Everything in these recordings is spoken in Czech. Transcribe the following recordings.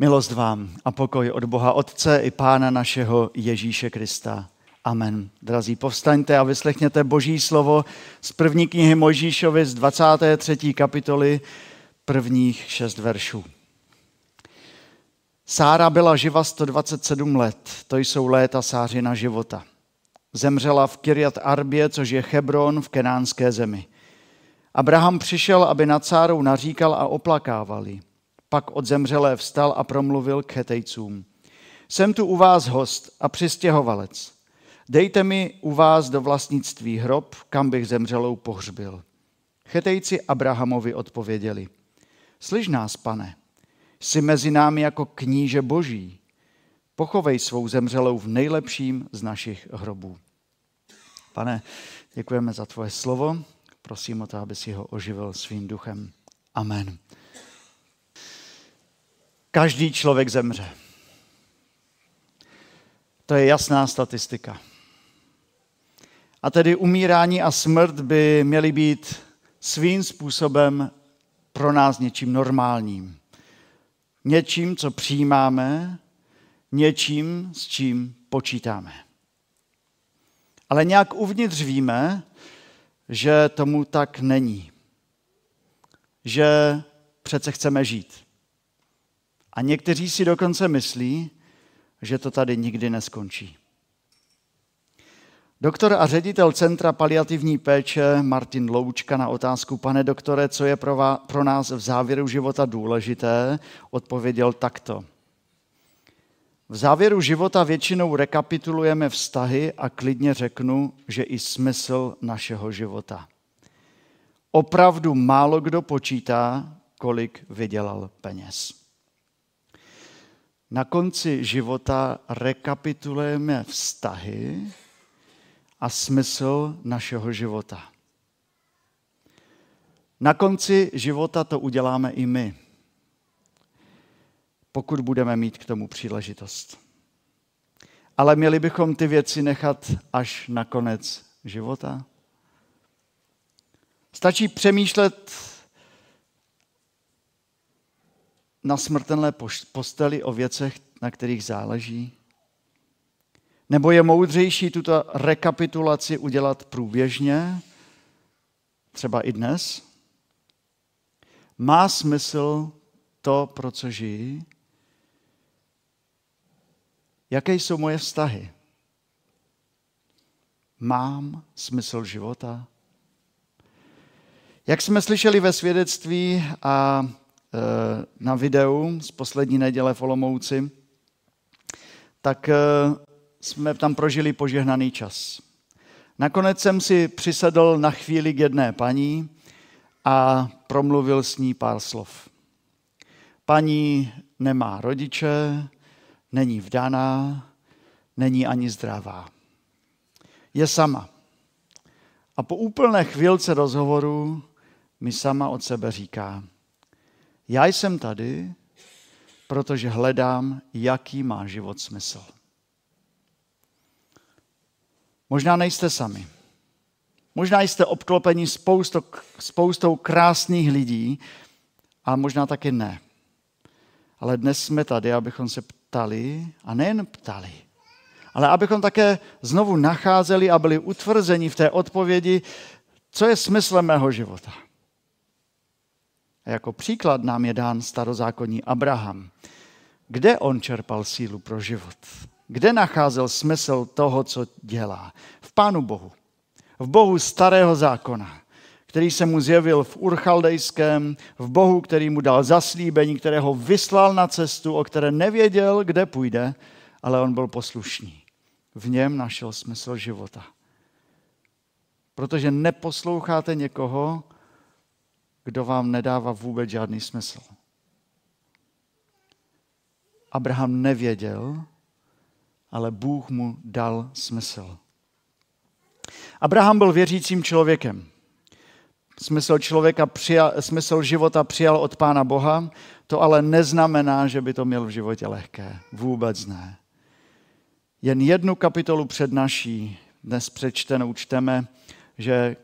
Milost vám a pokoj od Boha Otce i Pána našeho Ježíše Krista. Amen. Drazí, povstaňte a vyslechněte Boží slovo z první knihy Mojžíšovi z 23. kapitoly prvních šest veršů. Sára byla živa 127 let, to jsou léta Sářina života. Zemřela v Kirjat Arbě, což je Hebron v kenánské zemi. Abraham přišel, aby nad Sárou naříkal a oplakával ji. Pak od zemřelé vstal a promluvil k Hetejcům. Jsem tu u vás host a přistěhovalec. Dejte mi u vás do vlastnictví hrob, kam bych zemřelou pohřbil. Chetejci Abrahamovi odpověděli. Slyš nás, pane, jsi mezi námi jako kníže boží. Pochovej svou zemřelou v nejlepším z našich hrobů. Pane, děkujeme za tvoje slovo. Prosím o to, aby si ho oživil svým duchem. Amen. Každý člověk zemře. To je jasná statistika. A tedy umírání a smrt by měly být svým způsobem pro nás něčím normálním. Něčím, co přijímáme, něčím, s čím počítáme. Ale nějak uvnitř víme, že tomu tak není. Že přece chceme žít. A někteří si dokonce myslí, že to tady nikdy neskončí. Doktor a ředitel Centra paliativní péče Martin Loučka na otázku, pane doktore, co je pro, vás, pro nás v závěru života důležité, odpověděl takto. V závěru života většinou rekapitulujeme vztahy a klidně řeknu, že i smysl našeho života. Opravdu málo kdo počítá, kolik vydělal peněz. Na konci života rekapitulujeme vztahy a smysl našeho života. Na konci života to uděláme i my, pokud budeme mít k tomu příležitost. Ale měli bychom ty věci nechat až na konec života. Stačí přemýšlet na smrtelné posteli o věcech, na kterých záleží? Nebo je moudřejší tuto rekapitulaci udělat průběžně, třeba i dnes? Má smysl to, pro co žijí? Jaké jsou moje vztahy? Mám smysl života? Jak jsme slyšeli ve svědectví a na videu z poslední neděle v Olomouci, tak eh, jsme tam prožili požehnaný čas. Nakonec jsem si přisedl na chvíli k jedné paní a promluvil s ní pár slov. Paní nemá rodiče, není vdaná, není ani zdravá. Je sama. A po úplné chvilce rozhovoru mi sama od sebe říká – já jsem tady, protože hledám, jaký má život smysl. Možná nejste sami. Možná jste obklopeni spoustou, spoustou krásných lidí, a možná taky ne. Ale dnes jsme tady, abychom se ptali, a nejen ptali, ale abychom také znovu nacházeli a byli utvrzeni v té odpovědi, co je smyslem mého života. A jako příklad nám je dán starozákonní Abraham. Kde on čerpal sílu pro život? Kde nacházel smysl toho, co dělá? V Pánu Bohu. V Bohu starého zákona, který se mu zjevil v Urchaldejském, v Bohu, který mu dal zaslíbení, kterého vyslal na cestu, o které nevěděl, kde půjde, ale on byl poslušný. V něm našel smysl života. Protože neposloucháte někoho, kdo vám nedává vůbec žádný smysl. Abraham nevěděl, ale Bůh mu dal smysl. Abraham byl věřícím člověkem. Smysl, člověka přijal, smysl života přijal od Pána Boha, to ale neznamená, že by to měl v životě lehké. Vůbec ne. Jen jednu kapitolu před naší dnes přečtenou čteme, že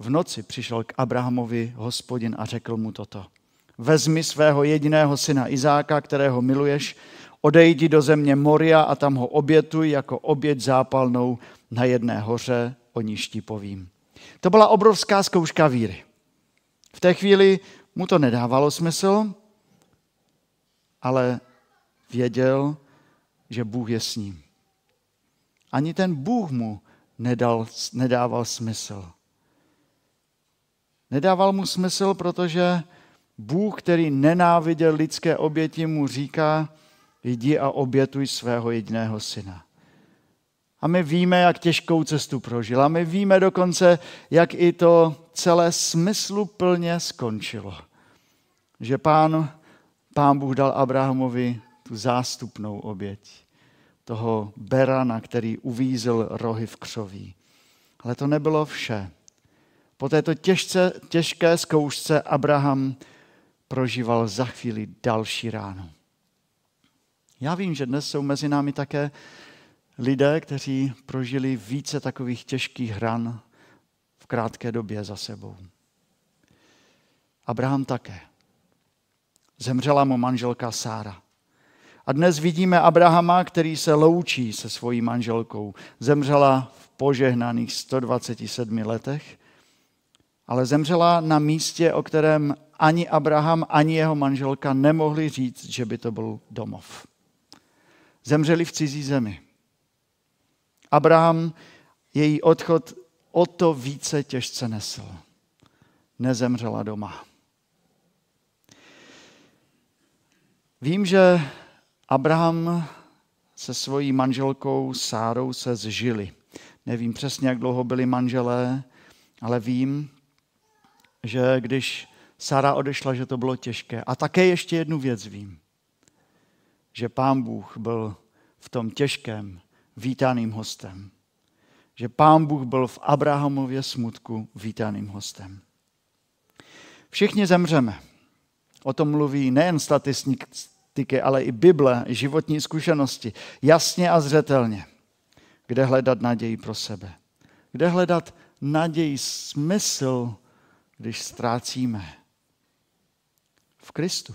v noci přišel k Abrahamovi hospodin a řekl mu toto. vezmi svého jediného syna Izáka, kterého miluješ, odejdi do země Moria a tam ho obětuj jako oběť zápalnou na jedné hoře, o níž ti povím. To byla obrovská zkouška víry. V té chvíli mu to nedávalo smysl, ale věděl, že Bůh je s ním. Ani ten Bůh mu nedal, nedával smysl. Nedával mu smysl, protože Bůh, který nenáviděl lidské oběti, mu říká, jdi a obětuj svého jediného syna. A my víme, jak těžkou cestu prožil. A my víme dokonce, jak i to celé smysluplně skončilo. Že pán, pán Bůh dal Abrahamovi tu zástupnou oběť. Toho berana, který uvízl rohy v křoví. Ale to nebylo vše. Po této těžce, těžké zkoušce Abraham prožíval za chvíli další ráno. Já vím, že dnes jsou mezi námi také lidé, kteří prožili více takových těžkých hran v krátké době za sebou. Abraham také. Zemřela mu manželka Sára. A dnes vidíme Abrahama, který se loučí se svojí manželkou. Zemřela v požehnaných 127 letech, ale zemřela na místě, o kterém ani Abraham, ani jeho manželka nemohli říct, že by to byl domov. Zemřeli v cizí zemi. Abraham její odchod o to více těžce nesl. Nezemřela doma. Vím, že Abraham se svojí manželkou Sárou se zžili. Nevím přesně, jak dlouho byli manželé, ale vím, že když Sára odešla, že to bylo těžké. A také ještě jednu věc vím, že pán Bůh byl v tom těžkém vítaným hostem. Že pán Bůh byl v Abrahamově smutku vítaným hostem. Všichni zemřeme. O tom mluví nejen statistiky, ale i Bible, životní zkušenosti. Jasně a zřetelně. Kde hledat naději pro sebe? Kde hledat naději, smysl, když ztrácíme? V Kristu.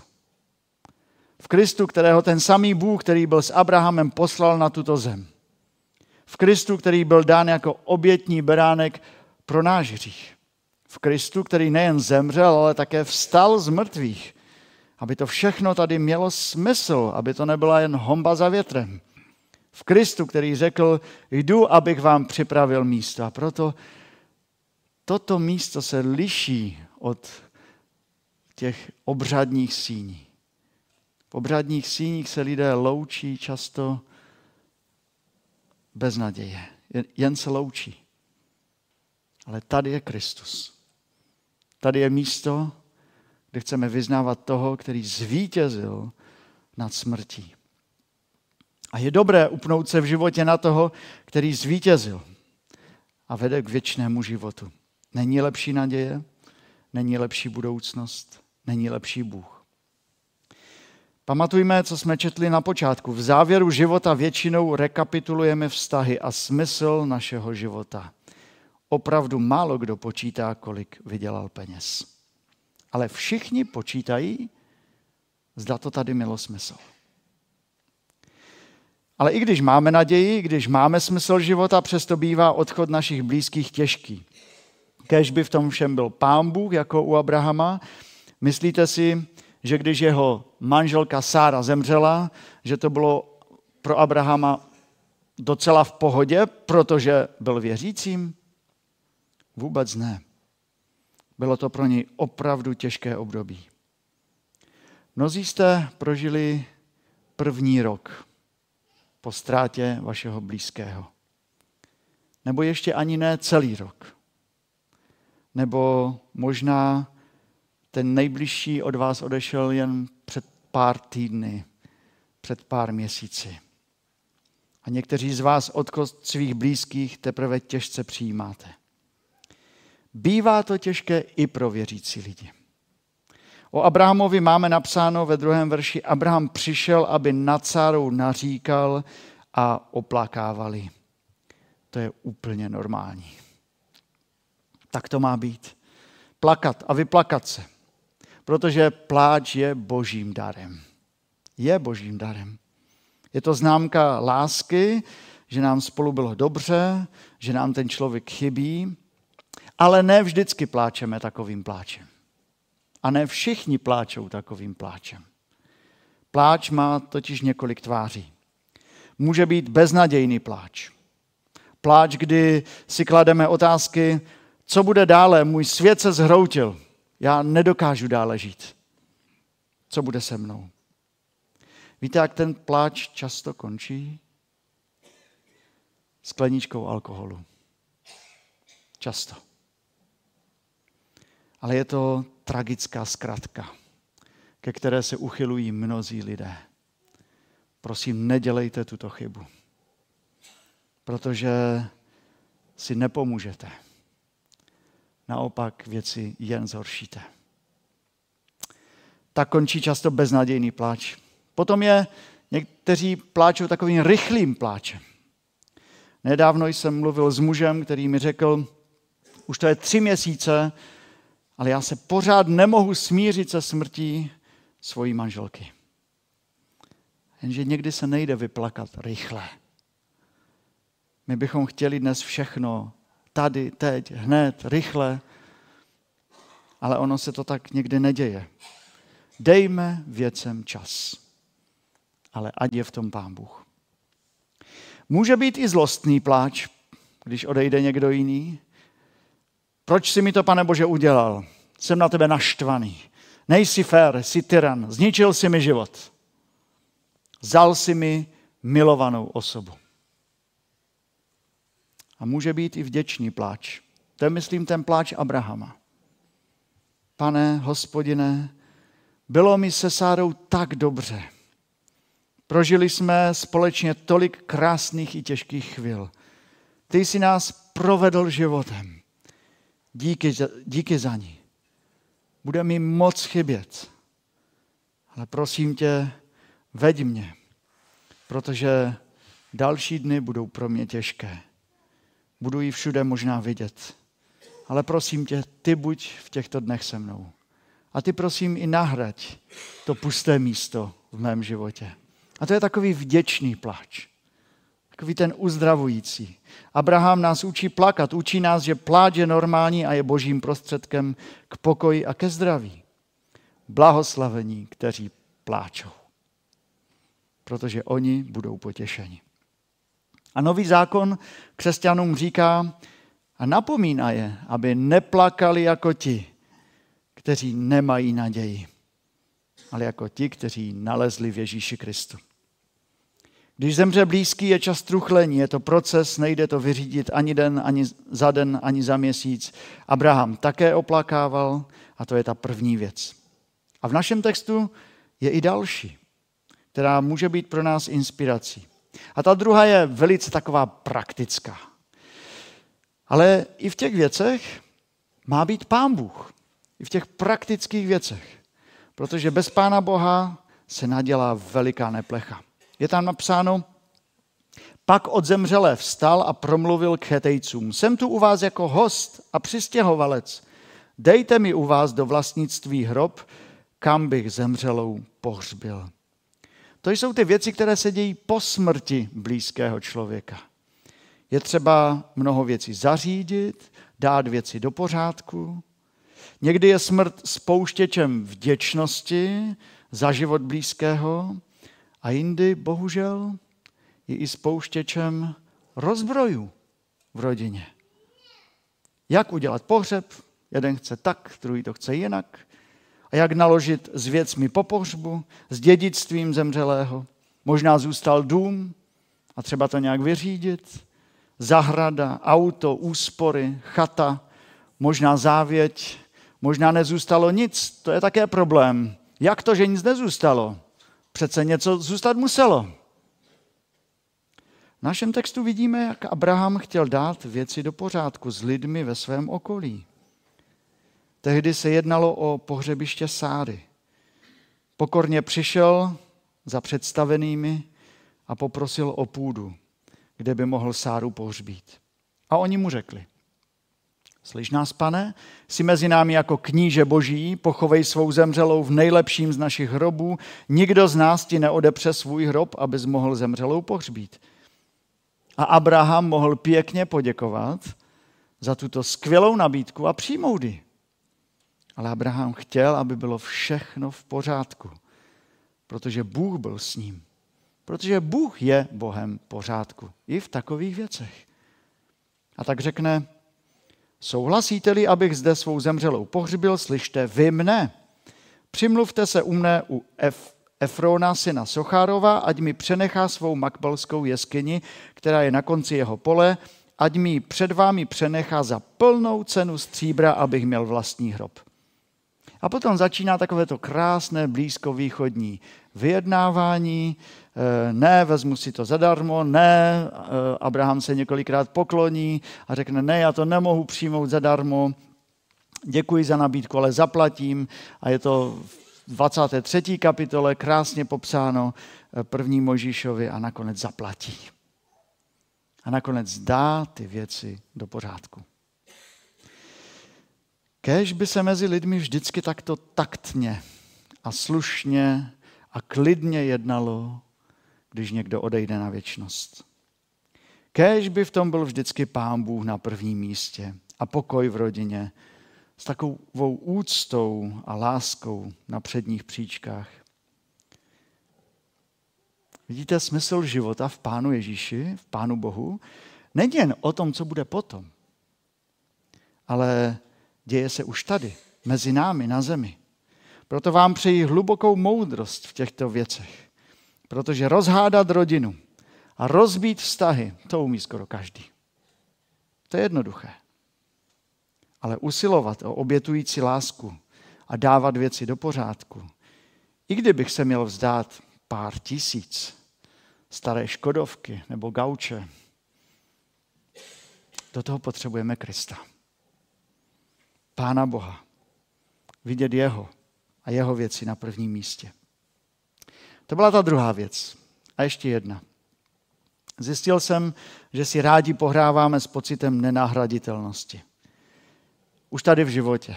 V Kristu, kterého ten samý Bůh, který byl s Abrahamem, poslal na tuto zem. V Kristu, který byl dán jako obětní beránek pro náš hřích. V Kristu, který nejen zemřel, ale také vstal z mrtvých. Aby to všechno tady mělo smysl, aby to nebyla jen homba za větrem. V Kristu, který řekl, jdu, abych vám připravil místo. A proto toto místo se liší od těch obřadních síní. V obřadních síních se lidé loučí často bez naděje. Jen se loučí. Ale tady je Kristus. Tady je místo, kde chceme vyznávat toho, který zvítězil nad smrtí. A je dobré upnout se v životě na toho, který zvítězil a vede k věčnému životu. Není lepší naděje, není lepší budoucnost, není lepší Bůh. Pamatujme, co jsme četli na počátku. V závěru života většinou rekapitulujeme vztahy a smysl našeho života. Opravdu málo kdo počítá, kolik vydělal peněz. Ale všichni počítají, zda to tady mělo smysl. Ale i když máme naději, když máme smysl života, přesto bývá odchod našich blízkých těžký. Kež by v tom všem byl pán Bůh, jako u Abrahama. Myslíte si, že když jeho manželka Sára zemřela, že to bylo pro Abrahama docela v pohodě, protože byl věřícím? Vůbec ne. Bylo to pro něj opravdu těžké období. Mnozí jste prožili první rok po ztrátě vašeho blízkého. Nebo ještě ani ne celý rok. Nebo možná ten nejbližší od vás odešel jen před pár týdny, před pár měsíci. A někteří z vás odkost svých blízkých teprve těžce přijímáte. Bývá to těžké i pro věřící lidi. O Abrahamovi máme napsáno ve druhém verši, Abraham přišel, aby nad Sárou naříkal a oplakávali. To je úplně normální. Tak to má být. Plakat a vyplakat se. protože pláč je božím darem. Je božím darem. Je to známka lásky, že nám spolu bylo dobře, že nám ten člověk chybí, ale ne vždycky pláčeme takovým pláčem. A ne všichni pláčou takovým pláčem. Pláč má totiž několik tváří. Může být beznadějný pláč. Pláč, kdy si klademe otázky, co bude dále, můj svět se zhroutil, já nedokážu dále žít. Co bude se mnou? Víte, jak ten pláč často končí? Skleničkou alkoholu. Často. Ale je to tragická zkratka, ke které se uchylují mnozí lidé. Prosím, nedělejte tuto chybu, protože si nepomůžete. Naopak věci jen zhoršíte. Tak končí často beznadějný pláč. Potom je někteří pláčou takovým rychlým pláčem. Nedávno jsem mluvil s mužem, který mi řekl, už to je tři měsíce, ale já se pořád nemohu smířit se smrtí svojí manželky. Jenže někdy se nejde vyplakat rychle. My bychom chtěli dnes všechno tady, teď, hned, rychle, ale ono se to tak někdy neděje. Dejme věcem čas. Ale ať je v tom Pán Bůh. Může být i zlostný pláč, když odejde někdo jiný. Proč si mi to, pane Bože, udělal? Jsem na tebe naštvaný. Nejsi fér, jsi tyran, zničil si mi život. Vzal si mi milovanou osobu. A může být i vděčný pláč. To je, myslím, ten pláč Abrahama. Pane, hospodine, bylo mi se Sárou tak dobře. Prožili jsme společně tolik krásných i těžkých chvil. Ty jsi nás provedl životem. Díky, díky za ní. Bude mi moc chybět. Ale prosím tě, veď mě, protože další dny budou pro mě těžké. Budu ji všude možná vidět. Ale prosím tě, ty buď v těchto dnech se mnou. A ty prosím i nahrať to pusté místo v mém životě. A to je takový vděčný pláč. Takový ten uzdravující. Abraham nás učí plakat, učí nás, že pláč je normální a je božím prostředkem k pokoji a ke zdraví. Blahoslavení, kteří pláčou. Protože oni budou potěšeni. A nový zákon křesťanům říká a napomíná je, aby neplakali jako ti, kteří nemají naději, ale jako ti, kteří nalezli v Ježíši Kristu. Když zemře blízký, je čas truchlení, je to proces, nejde to vyřídit ani den, ani za den, ani za měsíc. Abraham také oplakával a to je ta první věc. A v našem textu je i další, která může být pro nás inspirací. A ta druhá je velice taková praktická. Ale i v těch věcech má být Pán Bůh. I v těch praktických věcech. Protože bez Pána Boha se nadělá veliká neplecha. Je tam napsáno, pak od zemřelé vstal a promluvil k chetejcům. Jsem tu u vás jako host a přistěhovalec. Dejte mi u vás do vlastnictví hrob, kam bych zemřelou pohřbil. To jsou ty věci, které se dějí po smrti blízkého člověka. Je třeba mnoho věcí zařídit, dát věci do pořádku. Někdy je smrt spouštěčem vděčnosti za život blízkého a jindy, bohužel, je i spouštěčem rozbrojů v rodině. Jak udělat pohřeb? Jeden chce tak, druhý to chce jinak a jak naložit s věcmi po pohřbu, s dědictvím zemřelého. Možná zůstal dům a třeba to nějak vyřídit, zahrada, auto, úspory, chata, možná závěť, možná nezůstalo nic, to je také problém. Jak to, že nic nezůstalo? Přece něco zůstat muselo. V našem textu vidíme, jak Abraham chtěl dát věci do pořádku s lidmi ve svém okolí. Tehdy se jednalo o pohřebiště Sáry. Pokorně přišel za představenými a poprosil o půdu, kde by mohl Sáru pohřbít. A oni mu řekli, Slyš nás, pane, jsi mezi námi jako kníže boží, pochovej svou zemřelou v nejlepším z našich hrobů, nikdo z nás ti neodepře svůj hrob, abys mohl zemřelou pohřbít. A Abraham mohl pěkně poděkovat za tuto skvělou nabídku a přijmout ji. Ale Abraham chtěl, aby bylo všechno v pořádku, protože Bůh byl s ním. Protože Bůh je Bohem pořádku i v takových věcech. A tak řekne, souhlasíte-li, abych zde svou zemřelou pohřbil, slyšte vy mne. Přimluvte se u mne u F, Efrona, syna Sochárova, ať mi přenechá svou makbelskou jeskyni, která je na konci jeho pole, ať mi před vámi přenechá za plnou cenu stříbra, abych měl vlastní hrob. A potom začíná takové to krásné blízkovýchodní vyjednávání. Eh, ne, vezmu si to zadarmo, ne, eh, Abraham se několikrát pokloní a řekne, ne, já to nemohu přijmout zadarmo, děkuji za nabídku, ale zaplatím. A je to v 23. kapitole krásně popsáno eh, první Možíšovi a nakonec zaplatí. A nakonec dá ty věci do pořádku. Kéž by se mezi lidmi vždycky takto taktně a slušně a klidně jednalo, když někdo odejde na věčnost. Kéž by v tom byl vždycky pán Bůh na prvním místě a pokoj v rodině s takovou úctou a láskou na předních příčkách. Vidíte smysl života v Pánu Ježíši, v Pánu Bohu? Není jen o tom, co bude potom, ale děje se už tady, mezi námi na zemi. Proto vám přeji hlubokou moudrost v těchto věcech. Protože rozhádat rodinu a rozbít vztahy, to umí skoro každý. To je jednoduché. Ale usilovat o obětující lásku a dávat věci do pořádku, i kdybych se měl vzdát pár tisíc staré škodovky nebo gauče, do toho potřebujeme Krista. Pána Boha. Vidět jeho a jeho věci na prvním místě. To byla ta druhá věc. A ještě jedna. Zjistil jsem, že si rádi pohráváme s pocitem nenahraditelnosti. Už tady v životě.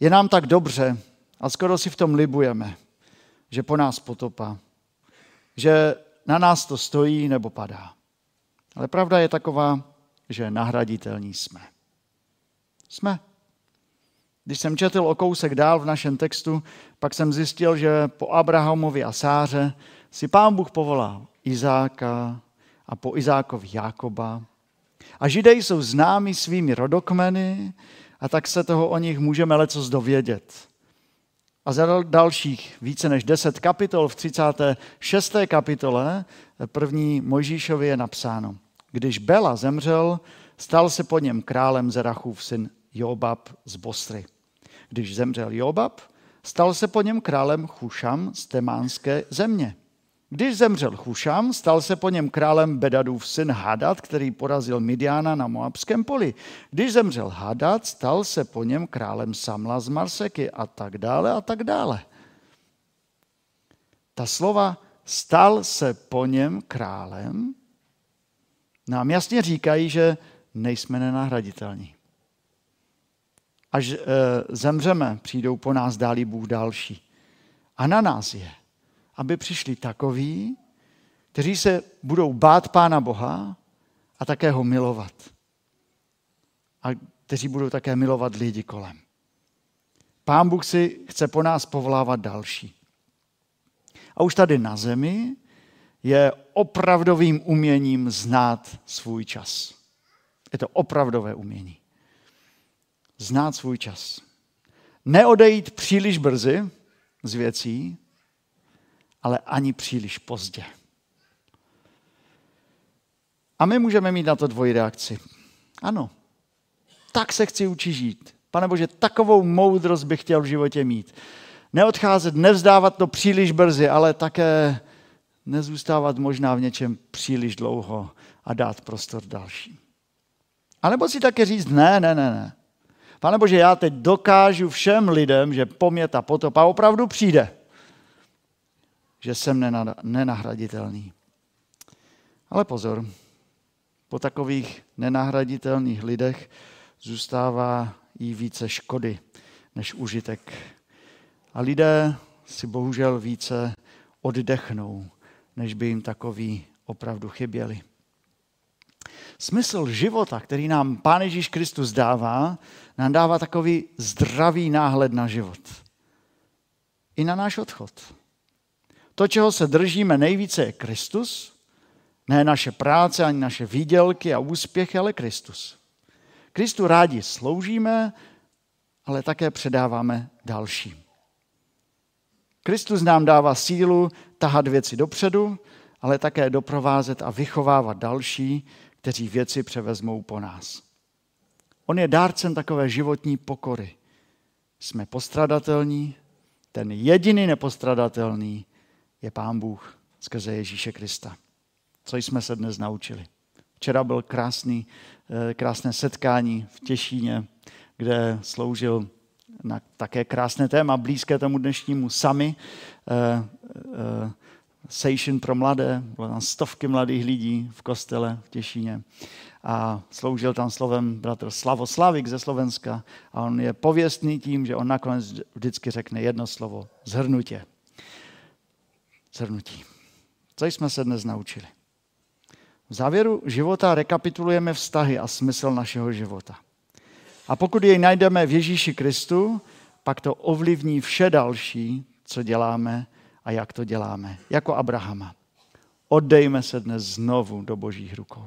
Je nám tak dobře a skoro si v tom libujeme, že po nás potopa, že na nás to stojí nebo padá. Ale pravda je taková, že nahraditelní jsme. Jsme. Když jsem četl o kousek dál v našem textu, pak jsem zjistil, že po Abrahamovi a Sáře si pán Bůh povolal Izáka a po Izákovi Jákoba. A židé jsou známi svými rodokmeny a tak se toho o nich můžeme leco dovědět. A za dalších více než 10 kapitol v 36. kapitole první Mojžíšovi je napsáno. Když Bela zemřel, stal se po něm králem Zerachův syn Jobab z Bosry. Když zemřel Jobab, stal se po něm králem Chušam z Temánské země. Když zemřel Chušam, stal se po něm králem Bedadův syn Hadad, který porazil Midiana na Moabském poli. Když zemřel Hadad, stal se po něm králem Samla z Marseky a tak dále a tak dále. Ta slova stal se po něm králem nám jasně říkají, že nejsme nenahraditelní až e, zemřeme, přijdou po nás dálí Bůh další. A na nás je, aby přišli takoví, kteří se budou bát Pána Boha a také ho milovat. A kteří budou také milovat lidi kolem. Pán Bůh si chce po nás povolávat další. A už tady na zemi je opravdovým uměním znát svůj čas. Je to opravdové umění znát svůj čas. Neodejít příliš brzy z věcí, ale ani příliš pozdě. A my můžeme mít na to dvojí reakci. Ano, tak se chci učit žít. Pane Bože, takovou moudrost bych chtěl v životě mít. Neodcházet, nevzdávat to příliš brzy, ale také nezůstávat možná v něčem příliš dlouho a dát prostor dalším. A nebo si také říct, ne, ne, ne, ne. Pane Bože, já teď dokážu všem lidem, že po mě ta potopa opravdu přijde. Že jsem nenahraditelný. Ale pozor, po takových nenahraditelných lidech zůstává jí více škody než užitek. A lidé si bohužel více oddechnou, než by jim takový opravdu chyběli. Smysl života, který nám Pán Ježíš Kristus dává, nám dává takový zdravý náhled na život. I na náš odchod. To, čeho se držíme nejvíce, je Kristus, ne naše práce, ani naše výdělky a úspěchy, ale Kristus. Kristu rádi sloužíme, ale také předáváme dalším. Kristus nám dává sílu tahat věci dopředu, ale také doprovázet a vychovávat další, kteří věci převezmou po nás. On je dárcem takové životní pokory. Jsme postradatelní, ten jediný nepostradatelný je Pán Bůh skrze Ježíše Krista. Co jsme se dnes naučili? Včera byl krásný, eh, krásné setkání v Těšíně, kde sloužil na také krásné téma, blízké tomu dnešnímu sami, uh, uh, session pro mladé, bylo tam stovky mladých lidí v kostele v Těšíně a sloužil tam slovem bratr Slavoslavik ze Slovenska a on je pověstný tím, že on nakonec vždycky řekne jedno slovo, zhrnutě. Zhrnutí. Co jsme se dnes naučili? V závěru života rekapitulujeme vztahy a smysl našeho života. A pokud jej najdeme v Ježíši Kristu, pak to ovlivní vše další, co děláme a jak to děláme. Jako Abrahama. Oddejme se dnes znovu do božích rukou.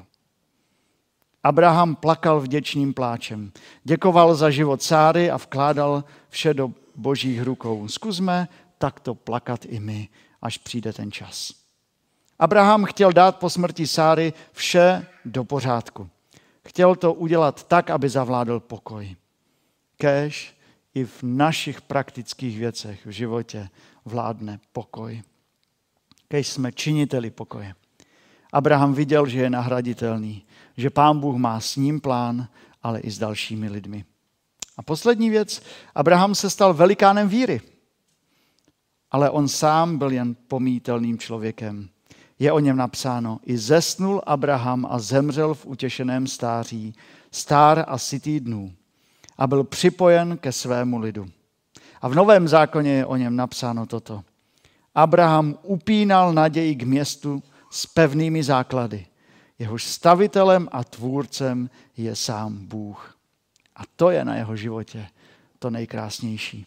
Abraham plakal vděčným pláčem. Děkoval za život Sáry a vkládal vše do božích rukou. Zkusme takto plakat i my, až přijde ten čas. Abraham chtěl dát po smrti Sáry vše do pořádku. Chtěl to udělat tak, aby zavládl pokoj. Kéž i v našich praktických věcech v životě vládne pokoj. Kéž jsme činiteli pokoje. Abraham viděl, že je nahraditelný, že pán Bůh má s ním plán, ale i s dalšími lidmi. A poslední věc, Abraham se stal velikánem víry, ale on sám byl jen pomítelným člověkem je o něm napsáno, i zesnul Abraham a zemřel v utěšeném stáří, stár a sitý dnů a byl připojen ke svému lidu. A v Novém zákoně je o něm napsáno toto. Abraham upínal naději k městu s pevnými základy. Jehož stavitelem a tvůrcem je sám Bůh. A to je na jeho životě to nejkrásnější.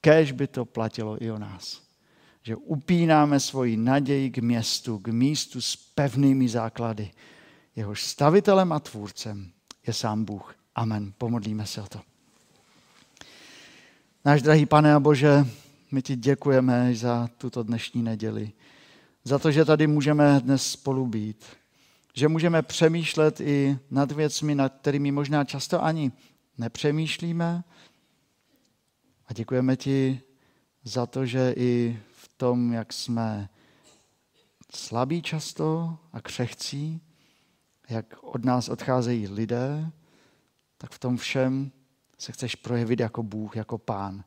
Kéž by to platilo i o nás že upínáme svoji naději k městu, k místu s pevnými základy. Jehož stavitelem a tvůrcem je sám Bůh. Amen. Pomodlíme se o to. Náš drahý pane a Bože, my ti děkujeme za tuto dnešní neděli. Za to, že tady můžeme dnes spolu být. Že můžeme přemýšlet i nad věcmi, nad kterými možná často ani nepřemýšlíme. A děkujeme ti za to, že i tom, jak jsme slabí často a křehcí, jak od nás odcházejí lidé, tak v tom všem se chceš projevit jako Bůh, jako Pán.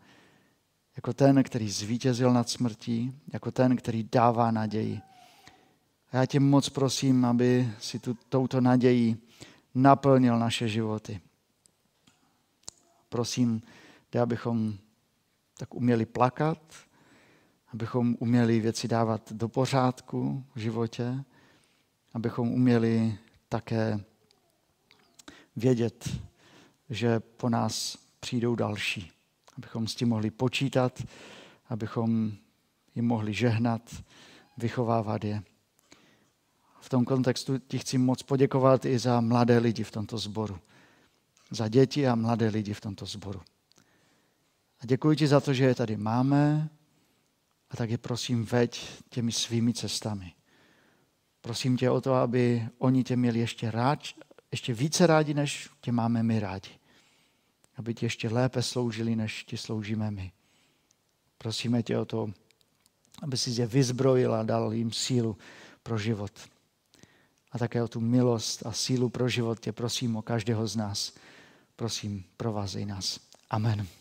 Jako ten, který zvítězil nad smrtí, jako ten, který dává naději. A já tě moc prosím, aby si tu, touto naději naplnil naše životy. Prosím, abychom tak uměli plakat, abychom uměli věci dávat do pořádku v životě, abychom uměli také vědět, že po nás přijdou další, abychom s tím mohli počítat, abychom jim mohli žehnat, vychovávat je. V tom kontextu ti chci moc poděkovat i za mladé lidi v tomto sboru. Za děti a mladé lidi v tomto sboru. A děkuji ti za to, že je tady máme, a tak je prosím veď těmi svými cestami. Prosím tě o to, aby oni tě měli ještě, rád, ještě více rádi, než tě máme my rádi. Aby ti ještě lépe sloužili, než ti sloužíme my. Prosíme tě o to, aby si je vyzbrojil a dal jim sílu pro život. A také o tu milost a sílu pro život tě prosím o každého z nás. Prosím, provázej nás. Amen.